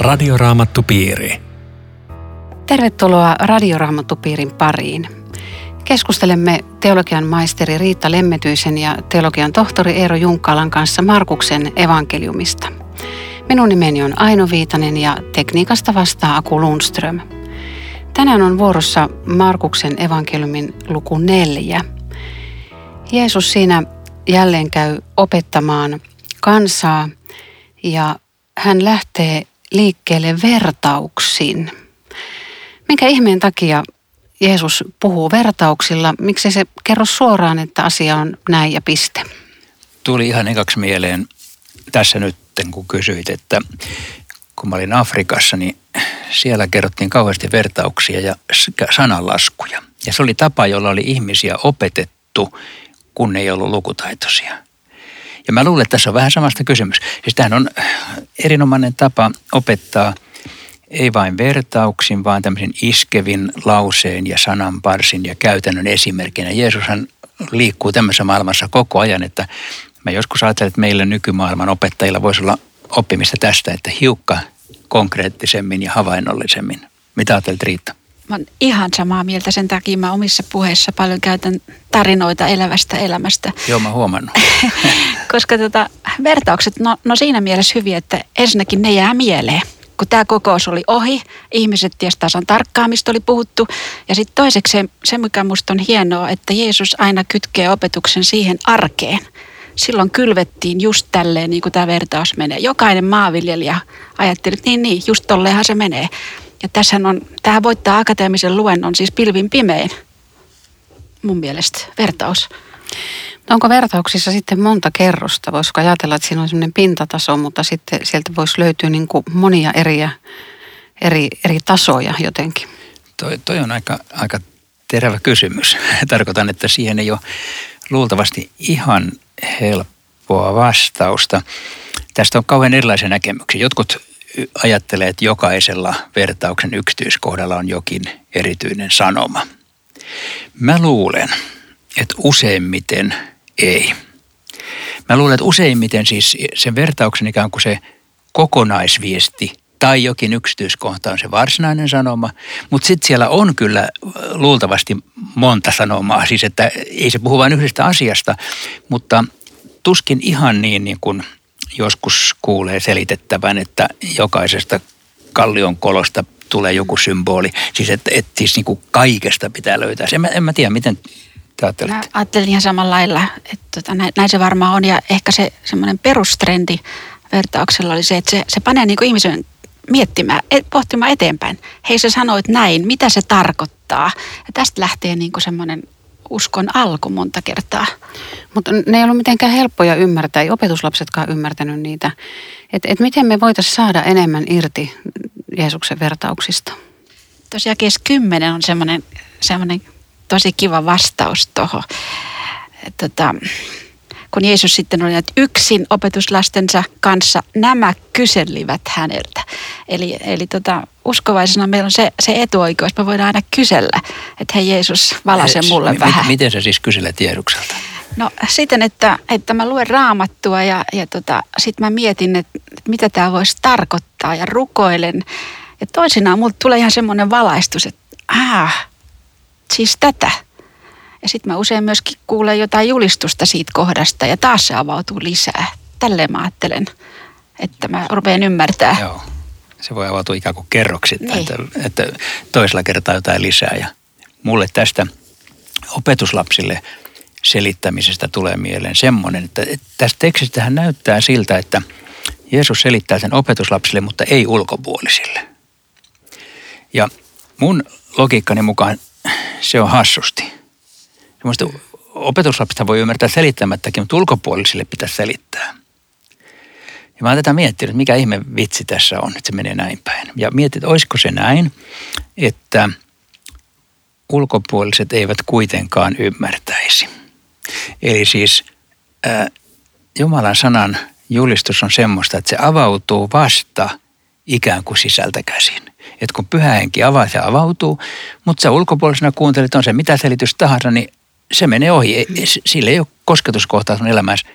Radioraamattupiiri. Tervetuloa Radioraamattupiirin pariin. Keskustelemme teologian maisteri Riitta Lemmetyisen ja teologian tohtori Eero Junkkalan kanssa Markuksen evankeliumista. Minun nimeni on Aino Viitanen ja tekniikasta vastaa Aku Lundström. Tänään on vuorossa Markuksen evankeliumin luku neljä. Jeesus siinä jälleen käy opettamaan kansaa ja hän lähtee liikkeelle vertauksin. Minkä ihmeen takia Jeesus puhuu vertauksilla? Miksi se kerro suoraan, että asia on näin ja piste? Tuli ihan ekaksi mieleen tässä nyt, kun kysyit, että kun mä olin Afrikassa, niin siellä kerrottiin kauheasti vertauksia ja sananlaskuja. Ja se oli tapa, jolla oli ihmisiä opetettu, kun ei ollut lukutaitoisia. Ja mä luulen, että tässä on vähän samasta kysymys. Siis tämähän on erinomainen tapa opettaa ei vain vertauksin, vaan tämmöisen iskevin lauseen ja sananparsin ja käytännön esimerkkinä. Jeesushan liikkuu tämmöisessä maailmassa koko ajan, että mä joskus ajattelen, että meillä nykymaailman opettajilla voisi olla oppimista tästä, että hiukka konkreettisemmin ja havainnollisemmin. Mitä ajattelet Riitta? Mä oon ihan samaa mieltä, sen takia mä omissa puheissa paljon käytän tarinoita elävästä elämästä. Joo, mä huomannut. Koska tota, vertaukset, no, no siinä mielessä hyviä, että ensinnäkin ne jää mieleen. Kun tämä kokous oli ohi, ihmiset ties tasan tarkkaan, mistä oli puhuttu. Ja sitten toiseksi se, se, mikä musta on hienoa, että Jeesus aina kytkee opetuksen siihen arkeen. Silloin kylvettiin just tälleen, niin kuin tämä vertaus menee. Jokainen maanviljelijä ajatteli, että niin, niin, just tolleenhan se menee. Ja tässä on, tähän voittaa akateemisen luennon siis pilvin pimein, mun mielestä, vertaus. No onko vertauksissa sitten monta kerrosta? Voisiko ajatella, että siinä on sellainen pintataso, mutta sitten sieltä voisi löytyä niin kuin monia eriä, eri, eri tasoja jotenkin? Toi, toi on aika, aika terävä kysymys. Tarkoitan, että siihen ei ole luultavasti ihan helppoa vastausta. Tästä on kauhean erilaisia näkemyksiä. Jotkut ajattelee, että jokaisella vertauksen yksityiskohdalla on jokin erityinen sanoma. Mä luulen, että useimmiten ei. Mä luulen, että useimmiten siis sen vertauksen ikään kuin se kokonaisviesti tai jokin yksityiskohta on se varsinainen sanoma, mutta sitten siellä on kyllä luultavasti monta sanomaa, siis että ei se puhu vain yhdestä asiasta, mutta tuskin ihan niin, niin kuin – joskus kuulee selitettävän, että jokaisesta kallion kolosta tulee joku symboli. Siis että et, siis niin kuin kaikesta pitää löytää. En mä, en mä tiedä, miten te ajattelette? Mä ajattelin ihan samalla lailla, että tota, näin, näin se varmaan on. Ja ehkä se semmoinen perustrendi vertauksella oli se, että se, se panee niin kuin ihmisen miettimään, et, pohtimaan eteenpäin. Hei, sä sanoit näin, mitä se tarkoittaa? Ja tästä lähtee niin kuin semmoinen uskon alku monta kertaa. Mutta ne ei ollut mitenkään helppoja ymmärtää, ei opetuslapsetkaan ymmärtänyt niitä. Että et miten me voitaisiin saada enemmän irti Jeesuksen vertauksista? Tosiaan kes 10 on semmoinen, semmoinen tosi kiva vastaus tuohon. Tota, kun Jeesus sitten oli yksin opetuslastensa kanssa, nämä kyselivät häneltä. Eli, eli tota, uskovaisena meillä on se, se etuoikeus, me voidaan aina kysellä, että hei Jeesus, valase mulle m- vähän. Miten sä siis kyselet Jeesukselta? No siten, että, että mä luen raamattua ja, ja tota, sitten mä mietin, että, että mitä tämä voisi tarkoittaa ja rukoilen. Ja toisinaan mulle tulee ihan semmoinen valaistus, että ah, siis tätä. Ja sitten mä usein myöskin kuulen jotain julistusta siitä kohdasta ja taas se avautuu lisää. Tälleen mä ajattelen, että mä rupean ymmärtää. Joo. Se voi avautua ikään kuin kerroksittain, niin. että, että toisella kertaa jotain lisää. Ja mulle tästä opetuslapsille selittämisestä tulee mieleen semmoinen, että tästä tekstistähän näyttää siltä, että Jeesus selittää sen opetuslapsille, mutta ei ulkopuolisille. Ja mun logiikkani mukaan se on hassusti. Semmoista opetuslapsista voi ymmärtää selittämättäkin, mutta ulkopuolisille pitäisi selittää. Ja mä tätä miettinyt, että mikä ihme vitsi tässä on, että se menee näin päin. Ja mietin, että olisiko se näin, että ulkopuoliset eivät kuitenkaan ymmärtäisi. Eli siis äh, Jumalan sanan julistus on semmoista, että se avautuu vasta ikään kuin sisältä käsin. Että kun pyhä henki avaa, se avautuu, mutta sä ulkopuolisena kuuntelet, on se mitä selitys tahansa, niin se menee ohi. Sillä ei ole kosketuskohtaa sun elämässä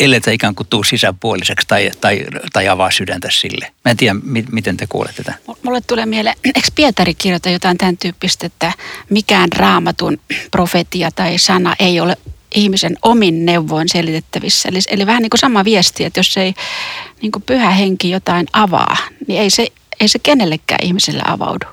ellei sä ikään kuin tuu sisäpuoliseksi tai, tai, tai avaa sydäntä sille. Mä en tiedä, mi, miten te kuulette tätä. Mulle tulee mieleen, eikö Pietari kirjoita jotain tämän tyyppistä, että mikään raamatun profetia tai sana ei ole ihmisen omin neuvoin selitettävissä. Eli, eli vähän niin kuin sama viesti, että jos ei niin kuin pyhä henki jotain avaa, niin ei se, ei se kenellekään ihmiselle avaudu.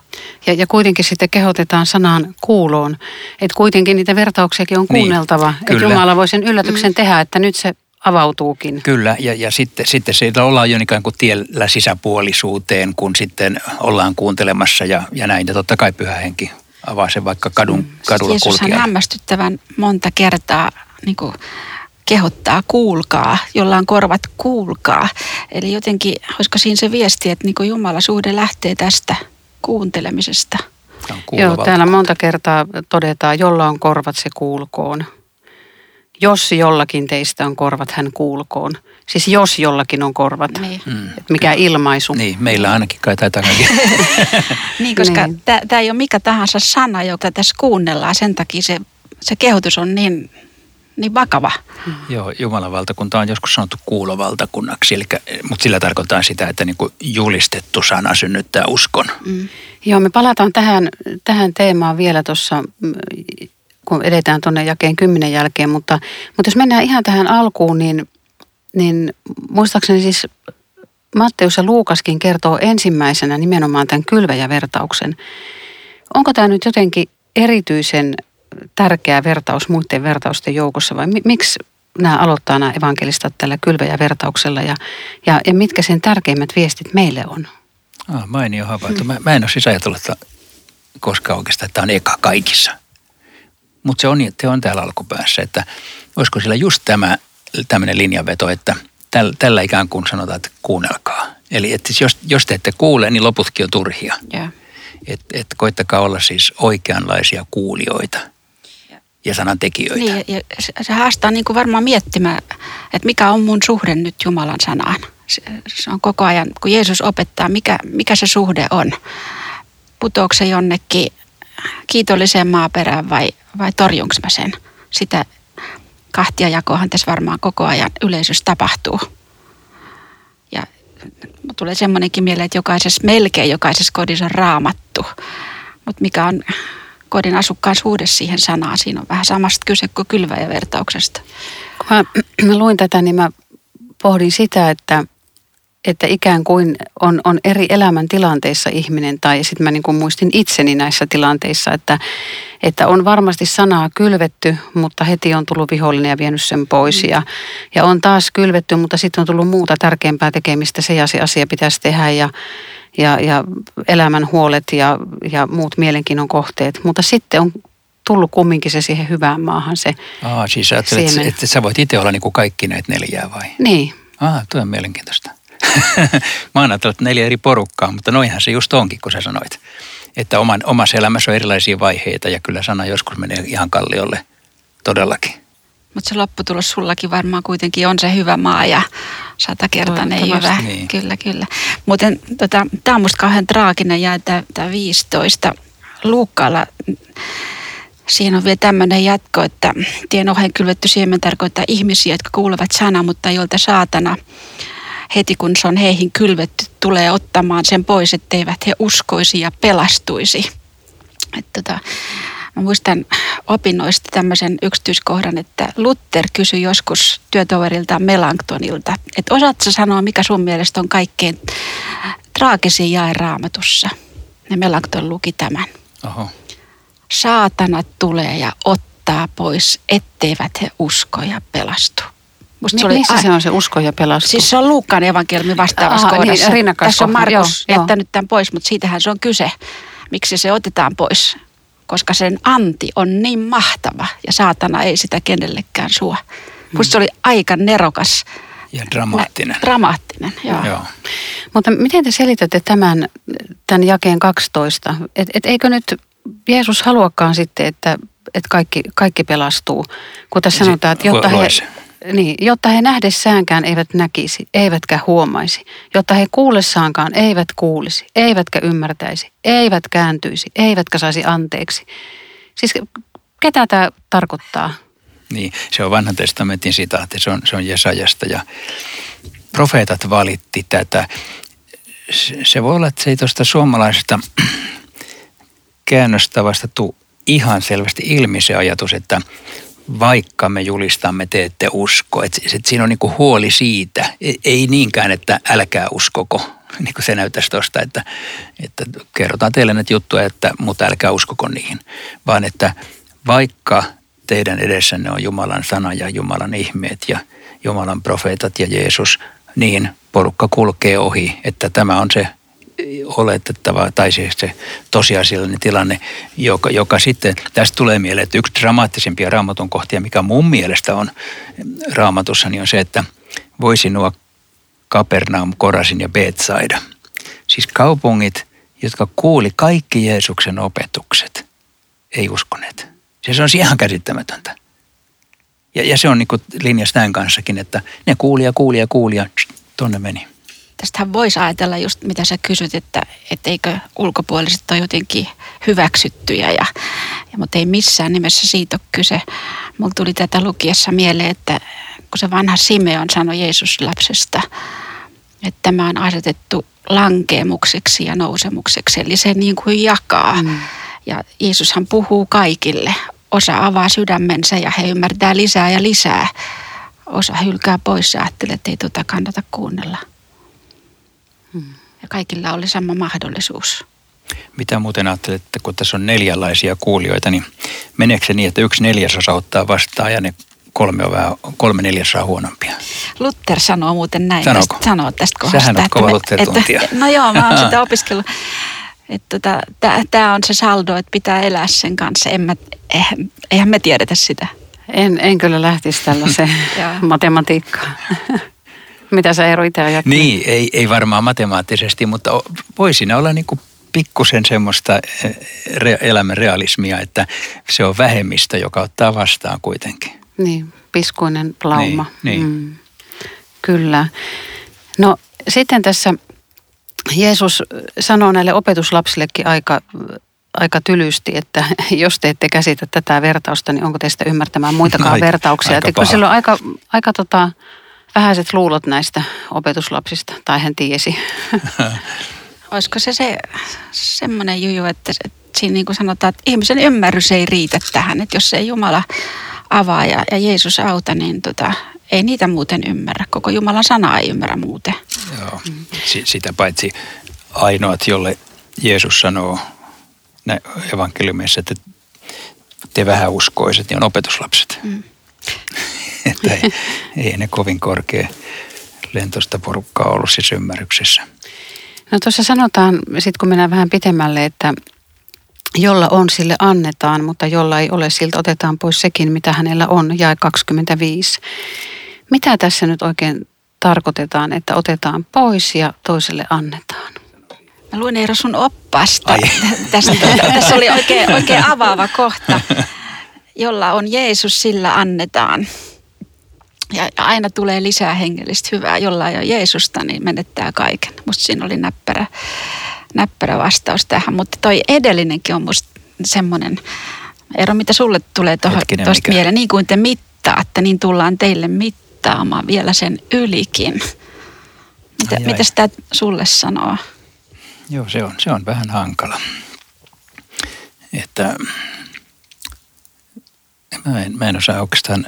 Ja, ja kuitenkin sitten kehotetaan sanaan kuuloon. Että kuitenkin niitä vertauksiakin on niin, kuunneltava. Niin, että Jumala voi sen yllätyksen mm. tehdä, että nyt se avautuukin. Kyllä, ja, ja sitten, sitten siitä ollaan jo ikään kuin tiellä sisäpuolisuuteen, kun sitten ollaan kuuntelemassa ja, ja näin. Ja totta kai pyhä henki avaa sen vaikka kadun, mm. kadulla Jeesus kulkijalle. hämmästyttävän monta kertaa niin kuin kehottaa kuulkaa, jolla on korvat kuulkaa. Eli jotenkin, olisiko siinä se viesti, että niin Jumala suhde lähtee tästä kuuntelemisesta. Joo, täällä monta kertaa todetaan, jolla on korvat se kuulkoon. Jos jollakin teistä on korvat, hän kuulkoon. Siis jos jollakin on korvat. Niin. Mm. Mikä ilmaisu. Niin, meillä ainakin kai taitaa kaikki. niin, koska niin. tämä ei ole mikä tahansa sana, jota tässä kuunnellaan. Sen takia se, se kehotus on niin, niin vakava. Mm. Joo, Jumalan valtakunta on joskus sanottu kuulovaltakunnaksi, eli, mutta sillä tarkoittaa sitä, että niin kuin julistettu sana synnyttää uskon. Mm. Joo, me palataan tähän, tähän teemaan vielä tuossa mm, kun edetään tuonne jakeen kymmenen jälkeen, mutta, mutta jos mennään ihan tähän alkuun, niin, niin muistaakseni siis Matteus ja Luukaskin kertoo ensimmäisenä nimenomaan tämän kylväjävertauksen. Onko tämä nyt jotenkin erityisen tärkeä vertaus muiden vertausten joukossa vai miksi nämä aloittaa nämä evankelistat tällä kylväjävertauksella ja, ja, ja mitkä sen tärkeimmät viestit meille on? Ah, mainio havainto. Mä, mä en ole siis ajatellut, että koskaan oikeastaan, että tämä on eka kaikissa – mutta se on, se on täällä alkupäässä, että olisiko sillä just tämä tämmöinen linjanveto, että tällä, tällä ikään kuin sanotaan, että kuunnelkaa. Eli että siis jos, jos te ette kuule, niin loputkin on turhia. Yeah. Et, et koittakaa olla siis oikeanlaisia kuulijoita ja sanan tekijöitä. Niin, ja se, se haastaa niin kuin varmaan miettimään, että mikä on mun suhde nyt Jumalan sanaan. Se, se on koko ajan, kun Jeesus opettaa, mikä, mikä se suhde on. Putoako se jonnekin kiitolliseen maaperään vai, vai torjunko mä sen? Sitä kahtia jakohan tässä varmaan koko ajan yleisössä tapahtuu. Ja tulee semmoinenkin mieleen, että jokaisessa, melkein jokaisessa kodissa on raamattu. Mutta mikä on kodin asukkaan suhde siihen sanaan? Siinä on vähän samasta kyse kuin kylväjävertauksesta. Kun mä, mä luin tätä, niin mä pohdin sitä, että – että ikään kuin on, on eri elämäntilanteissa ihminen, tai sitten mä niin kuin muistin itseni näissä tilanteissa, että, että on varmasti sanaa kylvetty, mutta heti on tullut vihollinen ja vienyt sen pois. Ja, ja on taas kylvetty, mutta sitten on tullut muuta tärkeämpää tekemistä, se ja se asia pitäisi tehdä ja, ja, ja elämän huolet ja, ja muut mielenkiinnon kohteet. Mutta sitten on tullut kumminkin se siihen hyvään maahan se Aa, siis ajattelet, että, että sä voit itse olla niin kuin kaikki näitä neljää vai? Niin. Ah, tuo on mielenkiintoista. Mä oon ajatellut neljä eri porukkaa, mutta noinhan se just onkin, kun sä sanoit. Että oman, omassa elämässä on erilaisia vaiheita ja kyllä sana joskus menee ihan kalliolle todellakin. Mutta se lopputulos sullakin varmaan kuitenkin on se hyvä maa ja satakertainen hyvä. Niin. Kyllä, kyllä. Muuten tota, tämä on musta kauhean traaginen ja tämä 15 Luukkaalla Siinä on vielä tämmöinen jatko, että tien ohen kylvetty siemen tarkoittaa ihmisiä, jotka kuulevat sanaa, mutta joilta saatana heti kun se on heihin kylvetty, tulee ottamaan sen pois, etteivät he uskoisi ja pelastuisi. että tota, mä muistan opinnoista tämmöisen yksityiskohdan, että Luther kysyi joskus työtoverilta Melanktonilta, että osaatko sanoa, mikä sun mielestä on kaikkein traagisin jae raamatussa? Ja Melankton luki tämän. Oho. Saatana tulee ja ottaa pois, etteivät he usko ja pelastu. Musta se oli, missä se on se usko ja pelastus? Siis se on Luukkaan evankeliumi vastaavassa Aha, kohdassa. Niin, Tässä on Markus joo, jättänyt tämän pois, mutta siitähän se on kyse. Miksi se otetaan pois? Koska sen anti on niin mahtava ja saatana ei sitä kenellekään suo. Hmm. Musta se oli aika nerokas. Ja dramaattinen. Nä, dramaattinen, joo. joo. Mutta miten te selitätte tämän, tämän jakeen 12? Et, et eikö nyt Jeesus haluakaan sitten, että, että kaikki, kaikki pelastuu? Kun tässä sanotaan, että jotta he, niin, jotta he nähdessäänkään eivät näkisi, eivätkä huomaisi, jotta he kuullessaankaan eivät kuulisi, eivätkä ymmärtäisi, eivät kääntyisi, eivätkä saisi anteeksi. Siis ketä tämä tarkoittaa? Niin, se on vanhan testamentin sitaatti, se on, se on Jesajasta ja profeetat valitti tätä. Se, voi olla, että se ei tuosta suomalaisesta käännöstavasta tule ihan selvästi ilmi se ajatus, että vaikka me julistamme, te ette usko. Et, et siinä on niinku huoli siitä, ei niinkään, että älkää uskoko, niin kuin se näyttäisi tuosta, että, että kerrotaan teille näitä juttuja, että, mutta älkää uskoko niihin. Vaan että vaikka teidän edessänne on Jumalan sana ja Jumalan ihmeet ja Jumalan profeetat ja Jeesus, niin porukka kulkee ohi, että tämä on se oletettava tai siis se tosiasiallinen tilanne, joka, joka sitten, tästä tulee mieleen, että yksi dramaattisimpia raamatun kohtia, mikä mun mielestä on raamatussa, niin on se, että voisi nuo Kapernaum, Korasin ja Betsaida. Siis kaupungit, jotka kuuli kaikki Jeesuksen opetukset, ei uskoneet. Se on ihan käsittämätöntä. Ja, ja se on niin linjassa tämän kanssakin, että ne kuuli ja kuuli ja kuuli ja tonne meni. Tästähän voisi ajatella just mitä sä kysyt, että eikö ulkopuoliset ole jotenkin hyväksyttyjä, ja, ja, mutta ei missään nimessä siitä ole kyse. Mulla tuli tätä lukiessa mieleen, että kun se vanha Simeon sanoi Jeesus lapsesta, että tämä on asetettu lankeemukseksi ja nousemukseksi, eli se niin kuin jakaa. Mm. Ja Jeesushan puhuu kaikille. Osa avaa sydämensä ja he ymmärtää lisää ja lisää. Osa hylkää pois ja ajattelee, että ei tuota kannata kuunnella. Hmm. Ja kaikilla oli sama mahdollisuus. Mitä muuten ajattelet, että kun tässä on neljänlaisia kuulijoita, niin meneekö se niin, että yksi neljäsosa ottaa vastaan ja ne kolme, on vähän, kolme neljäsosaa huonompia? Luther sanoo muuten näin. Sanooko? Tästä, sanoo tästä kohdasta. Sähän on kova Luther-tuntija. No joo, mä oon sitä opiskellut. Tota, Tämä on se saldo, että pitää elää sen kanssa. En mä, eihän, eihän me tiedetä sitä. En, en kyllä lähtisi tällaiseen matematiikkaan. Mitä sä Eero itse ajattelet? Niin, ei, ei varmaan matemaattisesti, mutta voi siinä olla niin kuin pikkusen semmoista eh, re, elämän realismia, että se on vähemmistö, joka ottaa vastaan kuitenkin. Niin, piskuinen lauma. Niin, niin. Mm. Kyllä. No sitten tässä Jeesus sanoo näille opetuslapsillekin aika, aika tylysti, että jos te ette käsitä tätä vertausta, niin onko teistä ymmärtämään muitakaan aika, vertauksia. Aika että kun sillä on aika, aika tota, vähäiset luulot näistä opetuslapsista, tai hän tiesi. Olisiko se, se semmoinen juju, että, että siinä niin kuin sanotaan, että ihmisen ymmärrys ei riitä tähän, että jos ei Jumala avaa ja, ja Jeesus auta, niin tota, ei niitä muuten ymmärrä. Koko Jumalan sana ei ymmärrä muuten. Joo, sitä paitsi ainoat, jolle Jeesus sanoo evankeliumissa, että te vähän uskoiset, niin on opetuslapset. Mm. että ei, ei ne kovin korkea lentosta porukkaa ollut siis ymmärryksessä. No tuossa sanotaan, sitten kun mennään vähän pitemmälle, että jolla on, sille annetaan, mutta jolla ei ole, siltä otetaan pois sekin, mitä hänellä on, jae 25. Mitä tässä nyt oikein tarkoitetaan, että otetaan pois ja toiselle annetaan? Mä luin Eero sun oppasta. Tässä, tässä oli oikein, oikein avaava kohta. Jolla on Jeesus, sillä annetaan. Ja aina tulee lisää hengellistä hyvää. Jolla ei ole Jeesusta, niin menettää kaiken. Musta siinä oli näppärä, näppärä vastaus tähän. Mutta toi edellinenkin on musta semmoinen, Eero, mitä sulle tulee tuosta mieleen? Niin kuin te mittaatte, niin tullaan teille mittaamaan vielä sen ylikin. Mitä, ai, ai. mitä sitä sulle sanoo? Joo, se on, se on vähän hankala. Että mä en, mä en osaa oikeastaan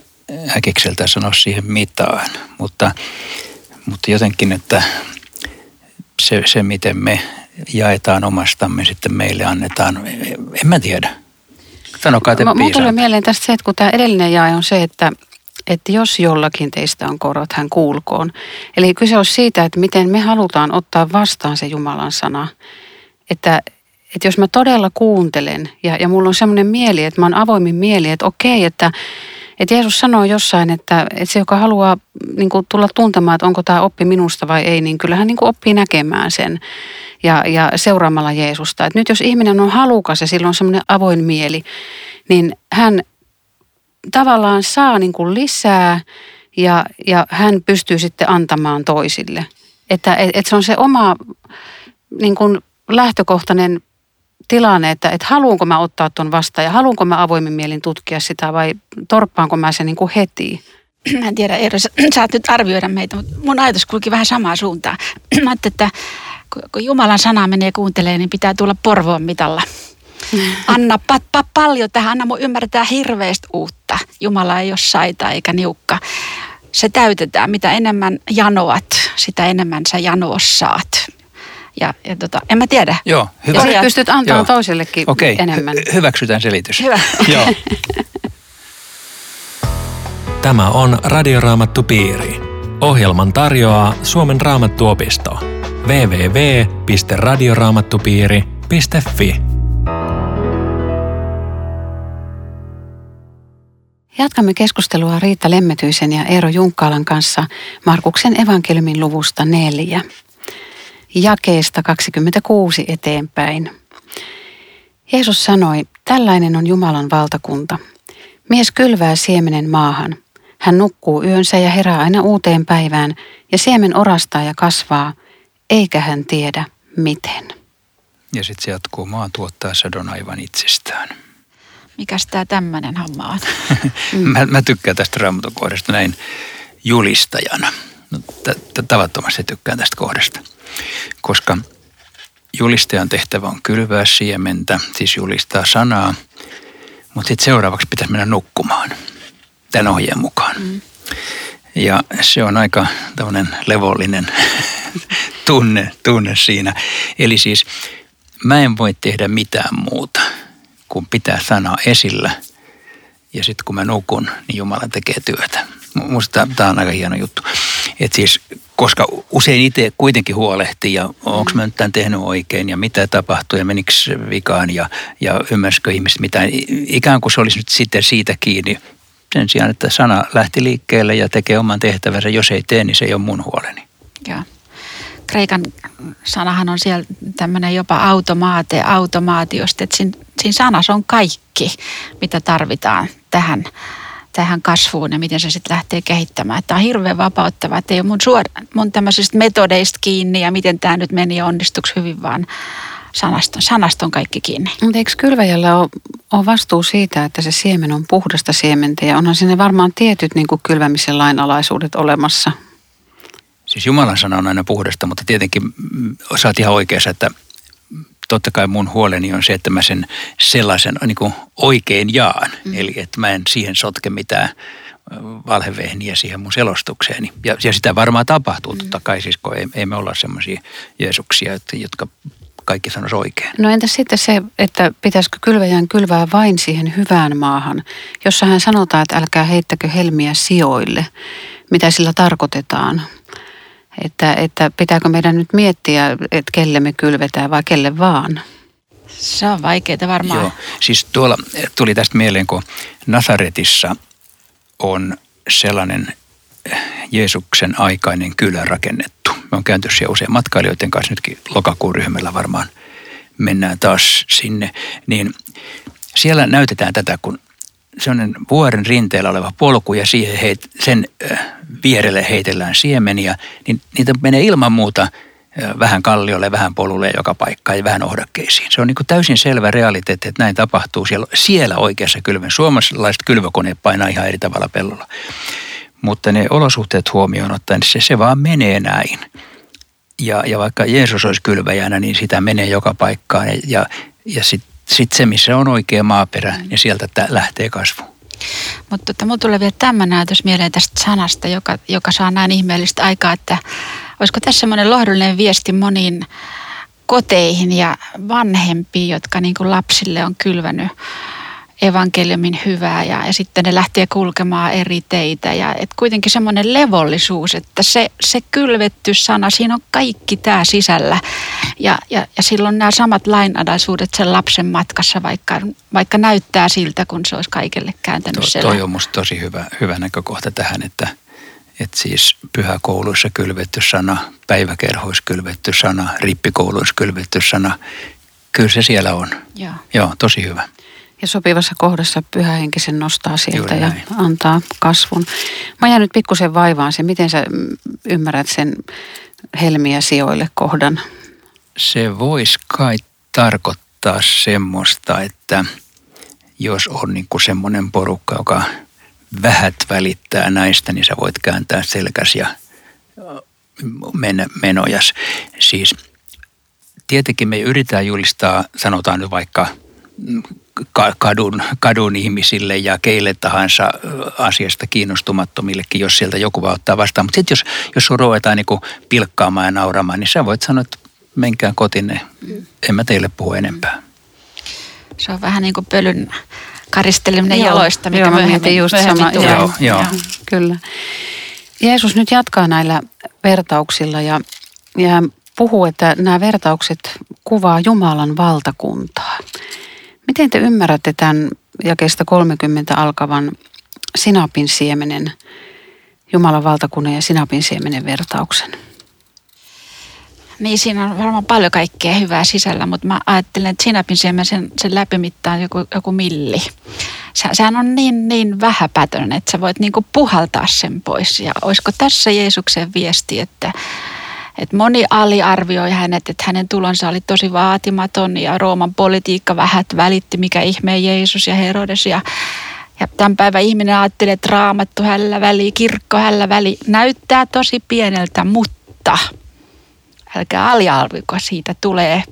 äkikseltä sanoa siihen mitään, mutta, mutta jotenkin, että se, se miten me jaetaan omastamme sitten meille annetaan, en mä tiedä. Sanokaa te Mulla tulee mieleen tästä se, että kun tämä edellinen jae on se, että, että jos jollakin teistä on korot, hän kuulkoon. Eli kyse on siitä, että miten me halutaan ottaa vastaan se Jumalan sana. Että, että jos mä todella kuuntelen ja, ja mulla on semmoinen mieli, että mä oon avoimin mieli, että okei, että että Jeesus sanoo jossain, että, että se, joka haluaa niin kuin, tulla tuntemaan, että onko tämä oppi minusta vai ei, niin kyllähän niin kuin, oppii näkemään sen ja, ja seuraamalla Jeesusta. Et nyt jos ihminen on halukas ja sillä on semmoinen avoin mieli, niin hän tavallaan saa niin kuin lisää ja, ja hän pystyy sitten antamaan toisille. Että et, et se on se oma niin kuin lähtökohtainen tilanne, että, että haluanko mä ottaa tuon vastaan ja haluanko mä avoimin mielin tutkia sitä vai torppaanko mä sen niin kuin heti. Mä en tiedä, Eero, sä saat nyt arvioida meitä, mutta mun ajatus kulki vähän samaan suuntaan. Mä ajattelin, että kun Jumalan sana menee kuuntelee, niin pitää tulla Porvoon mitalla. Anna pa, pa, paljon tähän, anna mun ymmärtää hirveästi uutta. Jumala ei ole saita eikä niukka. Se täytetään. Mitä enemmän janoat, sitä enemmän sä janoa saat. Ja, ja tota, en mä tiedä. Joo, hyvä. Ja sä pystyt antamaan toisellekin Okei, enemmän. hy- hyväksytään selitys. Hyvä. Joo. Tämä on Radioraamattu Piiri. Ohjelman tarjoaa Suomen raamattuopisto. www.radioraamattupiiri.fi Jatkamme keskustelua Riitta Lemmetyisen ja Eero Junkkaalan kanssa Markuksen evankeliumin luvusta neljä. Jakeesta 26 eteenpäin. Jeesus sanoi, tällainen on Jumalan valtakunta. Mies kylvää siemenen maahan. Hän nukkuu yönsä ja herää aina uuteen päivään, ja siemen orastaa ja kasvaa, eikä hän tiedä miten. Ja sitten se jatkuu, maa tuottaa sadon aivan itsestään. Mikäs tää tämmönen homma on? Mä, mä tykkään tästä raamatun kohdasta näin julistajana. No, tavattomasti tykkään tästä kohdasta, koska julistajan tehtävä on kylvää siementä, siis julistaa sanaa, mutta sitten seuraavaksi pitäisi mennä nukkumaan tämän ohjeen mukaan. Mm. Ja se on aika tämmöinen levollinen tunne, tunne siinä. Eli siis mä en voi tehdä mitään muuta kuin pitää sanaa esillä. Ja sitten kun mä nukun, niin Jumala tekee työtä. Musta tämä on aika hieno juttu. Et siis, koska usein itse kuitenkin huolehtii ja onko mä nyt tämän tehnyt oikein ja mitä tapahtui ja menikö vikaan ja, ja ymmärsikö ihmiset mitään. Ikään kuin se olisi nyt sitten siitä kiinni sen sijaan, että sana lähti liikkeelle ja tekee oman tehtävänsä. Jos ei tee, niin se ei ole mun huoleni. Joo. Kreikan sanahan on siellä tämmöinen jopa automaate, automaatiosta, että siinä, siinä sanassa on kaikki, mitä tarvitaan tähän, tähän kasvuun ja miten se sitten lähtee kehittämään. Tämä on hirveän vapauttava, että ei ole mun, suor, mun tämmöisistä metodeista kiinni ja miten tämä nyt meni ja onnistuksi hyvin, vaan sanasta, sanasta on kaikki kiinni. Mutta eikö kylväjällä ole, ole vastuu siitä, että se siemen on puhdasta siementä ja onhan sinne varmaan tietyt niin kuin kylvämisen lainalaisuudet olemassa? Siis Jumalan sana on aina puhdasta, mutta tietenkin mm, saat ihan oikeassa, että totta kai mun huoleni on se, että mä sen sellaisen niin kuin oikein jaan. Mm. Eli että mä en siihen sotke mitään valhevehniä siihen mun selostukseeni. Ja, ja sitä varmaan tapahtuu mm. totta kai, siis kun ei, ei me olla semmoisia Jeesuksia, jotka kaikki sanoisi oikein. No entäs sitten se, että pitäisikö kylväjän kylvää vain siihen hyvään maahan, jossa hän sanotaan, että älkää heittäkö helmiä sijoille. Mitä sillä tarkoitetaan? Että, että pitääkö meidän nyt miettiä, että kelle me kylvetään vai kelle vaan? Se on vaikeaa varmaan. Joo, siis tuolla tuli tästä mieleen, kun Nasaretissa on sellainen Jeesuksen aikainen kylä rakennettu. Me on käänty siellä usein matkailijoiden kanssa, nytkin lokakuun ryhmällä varmaan mennään taas sinne. Niin siellä näytetään tätä, kun sellainen vuoren rinteellä oleva polku ja siihen heit, sen vierelle heitellään siemeniä, niin niitä menee ilman muuta vähän kalliolle, vähän polulle joka paikkaan ja vähän ohdakkeisiin. Se on niin täysin selvä realiteetti, että näin tapahtuu siellä, siellä oikeassa kylven. Suomalaiset kylvökoneet painaa ihan eri tavalla pellolla. Mutta ne olosuhteet huomioon ottaen, se, se vaan menee näin. Ja, ja vaikka Jeesus olisi kylväjänä, niin sitä menee joka paikkaan. Ja, ja, ja sitten sit se, missä on oikea maaperä, niin sieltä lähtee kasvu. Mutta tota, mulla tulee vielä tämmöinen ajatus mieleen tästä sanasta, joka, joka saa näin ihmeellistä aikaa, että olisiko tässä semmoinen lohdullinen viesti moniin koteihin ja vanhempiin, jotka niin kuin lapsille on kylvänyt evankeliumin hyvää ja, ja sitten ne lähtee kulkemaan eri teitä. Ja et kuitenkin semmoinen levollisuus, että se, se kylvetty sana, siinä on kaikki tämä sisällä. Ja, ja, ja silloin nämä samat lainadaisuudet sen lapsen matkassa, vaikka, vaikka näyttää siltä, kun se olisi kaikille kääntänyt to, Toi on musta tosi hyvä, hyvä näkökohta tähän, että, että siis pyhäkouluissa kylvetty sana, päiväkerhoissa kylvetty sana, rippikouluissa kylvetty sana, kyllä se siellä on. Joo, Joo tosi hyvä. Ja sopivassa kohdassa pyhähenkisen nostaa sieltä ja antaa kasvun. Mä jään nyt pikkusen vaivaan se, miten sä ymmärrät sen helmiä sijoille kohdan. Se voisi kai tarkoittaa tarkoittaa semmoista, että jos on niin kuin semmoinen porukka, joka vähät välittää näistä, niin sä voit kääntää selkäsi ja mennä menojas. Siis tietenkin me yritetään julistaa, sanotaan nyt vaikka kadun, kadun ihmisille ja keille tahansa asiasta kiinnostumattomillekin, jos sieltä joku vaan ottaa vastaan. Mutta sitten jos, jos sun ruvetaan niinku pilkkaamaan ja nauramaan, niin sä voit sanoa, että menkää kotinne, en mä teille puhu enempää. Se on vähän niin kuin pölyn karisteleminen jaloista, mikä joo, myöhemmin, just myöhemmin sama, tulee. Joo, joo. Kyllä. Jeesus nyt jatkaa näillä vertauksilla ja, ja puhuu, että nämä vertaukset kuvaa Jumalan valtakuntaa. Miten te ymmärrätte tämän jakeesta 30 alkavan sinapin siemenen, Jumalan valtakunnan ja sinapin siemenen vertauksen? Niin siinä on varmaan paljon kaikkea hyvää sisällä, mutta mä ajattelen, että sinapin siemen sen, sen läpimittaa joku, joku milli. Se, sehän on niin, niin vähäpätön, että sä voit niinku puhaltaa sen pois. Ja olisiko tässä Jeesuksen viesti, että, että moni aliarvioi hänet, että hänen tulonsa oli tosi vaatimaton ja Rooman politiikka vähät välitti, mikä ihme Jeesus ja Herodes ja ja tämän päivän ihminen ajattelee, että raamattu hällä väli, kirkko hällä väli näyttää tosi pieneltä, mutta älkää aliarviko, siitä tulee,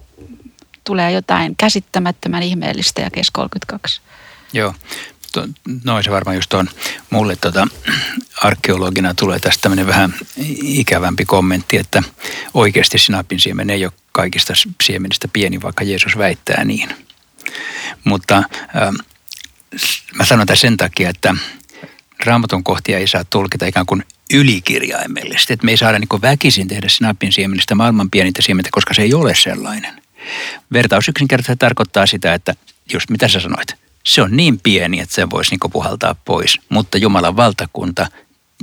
tulee jotain käsittämättömän ihmeellistä ja kes 32. Joo, noin se varmaan just on. Mulle tota, arkeologina tulee tästä tämmöinen vähän ikävämpi kommentti, että oikeasti sinapin siemen ei ole kaikista siemenistä pieni, vaikka Jeesus väittää niin. Mutta ähm, mä sanon tämän sen takia, että raamatun kohtia ei saa tulkita ikään kuin ylikirjaimellisesti. Että me ei saada niin väkisin tehdä sinapin siemenistä maailman pienintä siementä, koska se ei ole sellainen. Vertaus yksinkertaisesti tarkoittaa sitä, että just mitä sä sanoit, se on niin pieni, että se voisi niin puhaltaa pois. Mutta Jumalan valtakunta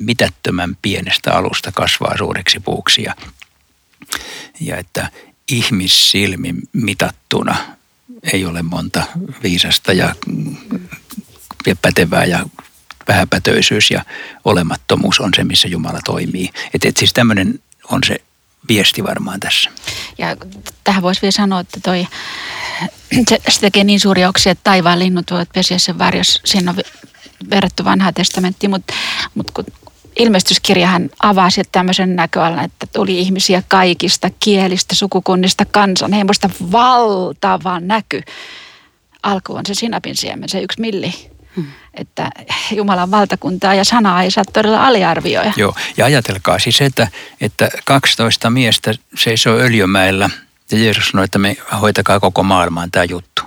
mitättömän pienestä alusta kasvaa suureksi puuksi. Ja, ja että ihmissilmin mitattuna ei ole monta viisasta ja, ja pätevää ja vähäpätöisyys ja olemattomuus on se, missä Jumala toimii. Että et siis tämmöinen on se viesti varmaan tässä. Ja tähän voisi vielä sanoa, että toi, se, se tekee niin suuria oksia, että taivaan linnut voivat pesiä sen varjos. Siinä on verrattu vanhaa testamenttiin, mutta, mutta kun ilmestyskirjahan avasi tämmöisen näköalan, että tuli ihmisiä kaikista kielistä, sukukunnista, kansanheimosta valtava näky. Alku on se sinapin siemen, se yksi milli. Hmm. Että Jumalan valtakuntaa ja sanaa ei saa todella aliarvioida. Joo, ja ajatelkaa siis, että, että 12 miestä seisoo Öljymäellä ja Jeesus sanoi, että me hoitakaa koko maailmaan tämä juttu.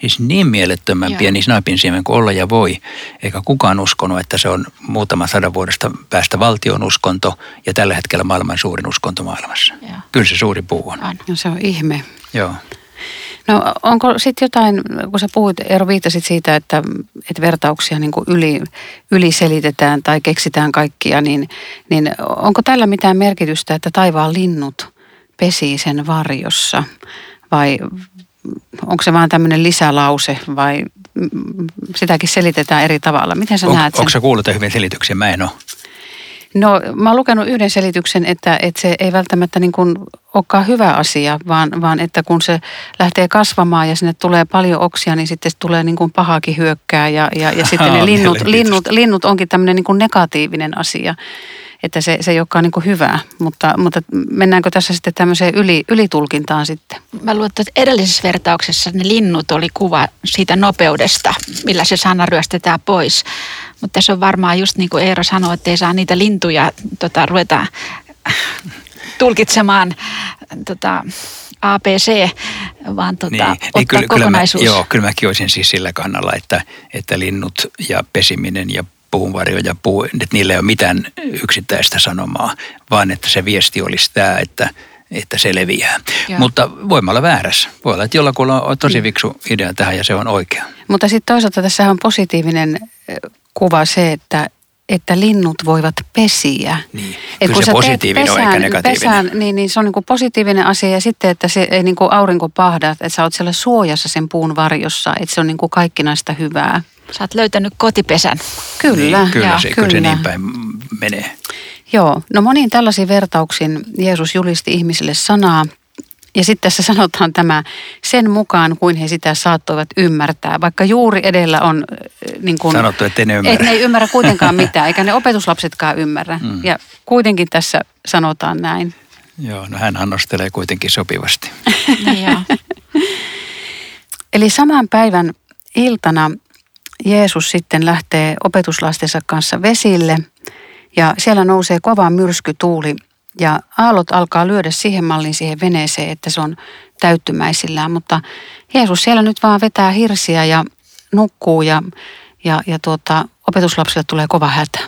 Siis niin mielettömän Joo. pieni snapin siemen kuin olla ja voi. Eikä kukaan uskonut, että se on muutama sadan vuodesta päästä valtion uskonto ja tällä hetkellä maailman suurin uskonto maailmassa. Joo. Kyllä se suuri puu on. on. No se on ihme. Joo. No onko sitten jotain, kun sä puhuit, Eero viittasit siitä, että, että vertauksia niin yli, yliselitetään tai keksitään kaikkia, niin, niin onko tällä mitään merkitystä, että taivaan linnut pesii sen varjossa? Vai onko se vaan tämmöinen lisälause vai sitäkin selitetään eri tavalla? Miten sä on, näet sen? Onko sä kuullut hyvin selityksiä? Mä en ole. No mä oon lukenut yhden selityksen, että, että se ei välttämättä niin kuin olekaan hyvä asia, vaan, vaan että kun se lähtee kasvamaan ja sinne tulee paljon oksia, niin sitten tulee niin kuin pahakin hyökkää ja, ja, ja sitten ne linnut, linnut, linnut onkin tämmöinen niin kuin negatiivinen asia että se, se ei olekaan niin hyvä, mutta, mutta mennäänkö tässä sitten tämmöiseen yli, ylitulkintaan sitten? Mä luulen, että edellisessä vertauksessa ne linnut oli kuva siitä nopeudesta, millä se sana ryöstetään pois. Mutta se on varmaan just niin kuin Eero sanoi, että ei saa niitä lintuja tota, ruveta tulkitsemaan tota, ABC, vaan tota, niin, ottaa niin kyllä, kokonaisuus. Kyllä mä, joo, kyllä mäkin olisin siis sillä kannalla, että, että linnut ja pesiminen ja puunvarjo ja puu, että niillä ei ole mitään yksittäistä sanomaa, vaan että se viesti olisi tämä, että, että se leviää. Joo. Mutta voimme olla väärässä. Voi olla, että jollakulla on tosi fiksu idea tähän ja se on oikea. Mutta sitten toisaalta tässä on positiivinen kuva se, että että linnut voivat pesiä. Niin, Et kun se positiivinen pesään, on eikä negatiivinen. Pesään, niin, niin se on niin kuin positiivinen asia ja sitten, että se ei niin kuin aurinko pahda, että sä oot siellä suojassa sen puun varjossa, että se on niin kuin kaikkinaista hyvää. Sä oot löytänyt kotipesän. Kyllä. Niin, kyllä, ja, se, kyllä se niin päin menee. Joo, no moniin tällaisiin vertauksiin Jeesus julisti ihmisille sanaa Ja sitten tässä sanotaan tämä sen mukaan, kuin he sitä saattoivat ymmärtää. Vaikka juuri edellä on äh, niin kuin, Sanottu, että ne ymmärrä. Et ne ei ymmärrä kuitenkaan mitään, eikä ne opetuslapsetkaan ymmärrä. Mm. Ja kuitenkin tässä sanotaan näin. Joo, no hän annostelee kuitenkin sopivasti. Niin Eli saman päivän iltana Jeesus sitten lähtee opetuslastensa kanssa vesille ja siellä nousee kova myrskytuuli ja aallot alkaa lyödä siihen malliin siihen veneeseen, että se on täyttymäisillään. Mutta Jeesus siellä nyt vaan vetää hirsiä ja nukkuu ja, ja, ja tuota, opetuslapsille tulee kova hätä.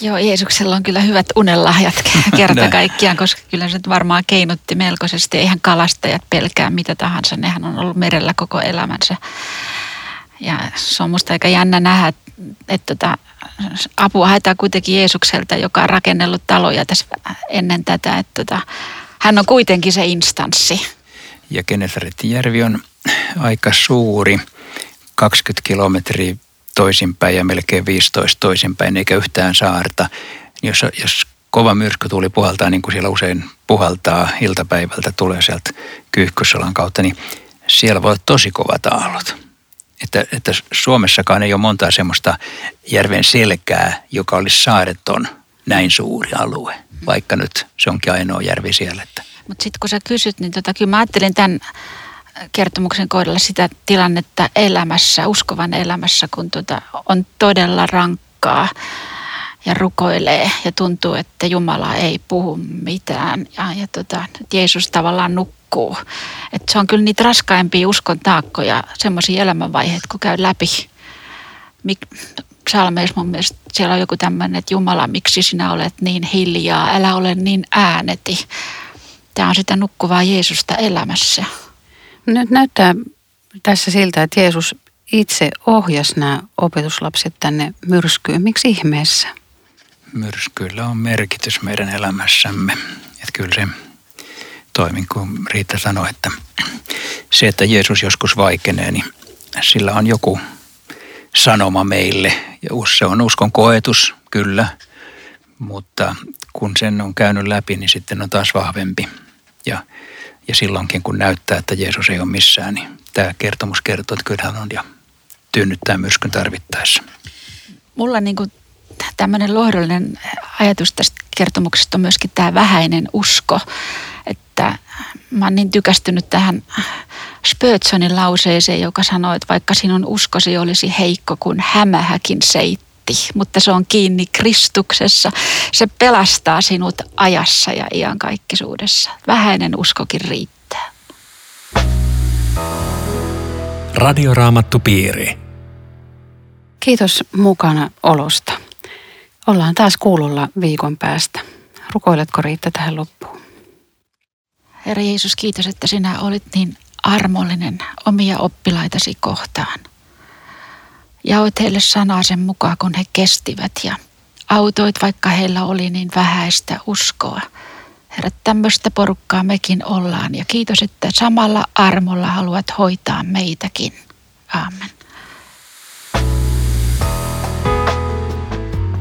Joo, Jeesuksella on kyllä hyvät unelahjat kerta kaikkiaan, koska kyllä se varmaan keinutti melkoisesti. Eihän kalastajat pelkää mitä tahansa, nehän on ollut merellä koko elämänsä. Ja se on musta aika jännä nähdä, että, tota, apua haetaan kuitenkin Jeesukselta, joka on rakennellut taloja tässä ennen tätä. Että tota, hän on kuitenkin se instanssi. Ja Genesaretin järvi on aika suuri, 20 kilometriä toisinpäin ja melkein 15 toisinpäin, eikä yhtään saarta. Jos, jos kova myrskytuuli puhaltaa, niin kuin siellä usein puhaltaa iltapäivältä, tulee sieltä Kyyhkösolan kautta, niin siellä voi olla tosi kovat aallot. Että, että Suomessakaan ei ole montaa semmoista järven selkää, joka olisi saareton näin suuri alue, vaikka nyt se onkin ainoa järvi siellä. Mutta sitten kun sä kysyt, niin tota, kyllä mä ajattelin tämän kertomuksen kohdalla sitä tilannetta elämässä, uskovan elämässä, kun tota, on todella rankkaa ja rukoilee ja tuntuu, että Jumala ei puhu mitään ja, ja tota, Jeesus tavallaan nukkuu. Et se on kyllä niitä raskaimpia uskon taakkoja, semmoisia elämänvaiheita, kun käy läpi. Mik, psalmeissa mun mielestä siellä on joku tämmöinen, että Jumala, miksi sinä olet niin hiljaa, älä ole niin ääneti. Tämä on sitä nukkuvaa Jeesusta elämässä. Nyt näyttää tässä siltä, että Jeesus itse ohjasi nämä opetuslapset tänne myrskyyn. Miksi ihmeessä? Myrskyillä on merkitys meidän elämässämme. Että kyllä se toimii, kun Riitta sanoi, että se, että Jeesus joskus vaikenee, niin sillä on joku sanoma meille. Ja se on uskon koetus, kyllä, mutta kun sen on käynyt läpi, niin sitten on taas vahvempi. Ja ja silloinkin, kun näyttää, että Jeesus ei ole missään, niin tämä kertomus kertoo, että kyllä hän on ja tyynnyttää myrskyn tarvittaessa. Mulla niin kuin tämmöinen lohdullinen ajatus tästä kertomuksesta on myöskin tämä vähäinen usko, että mä oon niin tykästynyt tähän Spötsonin lauseeseen, joka sanoo, että vaikka sinun uskosi olisi heikko kuin hämähäkin seitti, mutta se on kiinni Kristuksessa. Se pelastaa sinut ajassa ja iankaikkisuudessa. Vähäinen uskokin riittää. Radioraamattu piiri. Kiitos mukana olosta. Ollaan taas kuulolla viikon päästä. Rukoiletko Riitta tähän loppuun? Herra Jeesus, kiitos, että sinä olit niin armollinen omia oppilaitasi kohtaan – Jaoit heille sanaa sen mukaan, kun he kestivät ja autoit, vaikka heillä oli niin vähäistä uskoa. Herra, tämmöistä porukkaa mekin ollaan ja kiitos, että samalla armolla haluat hoitaa meitäkin. Aamen.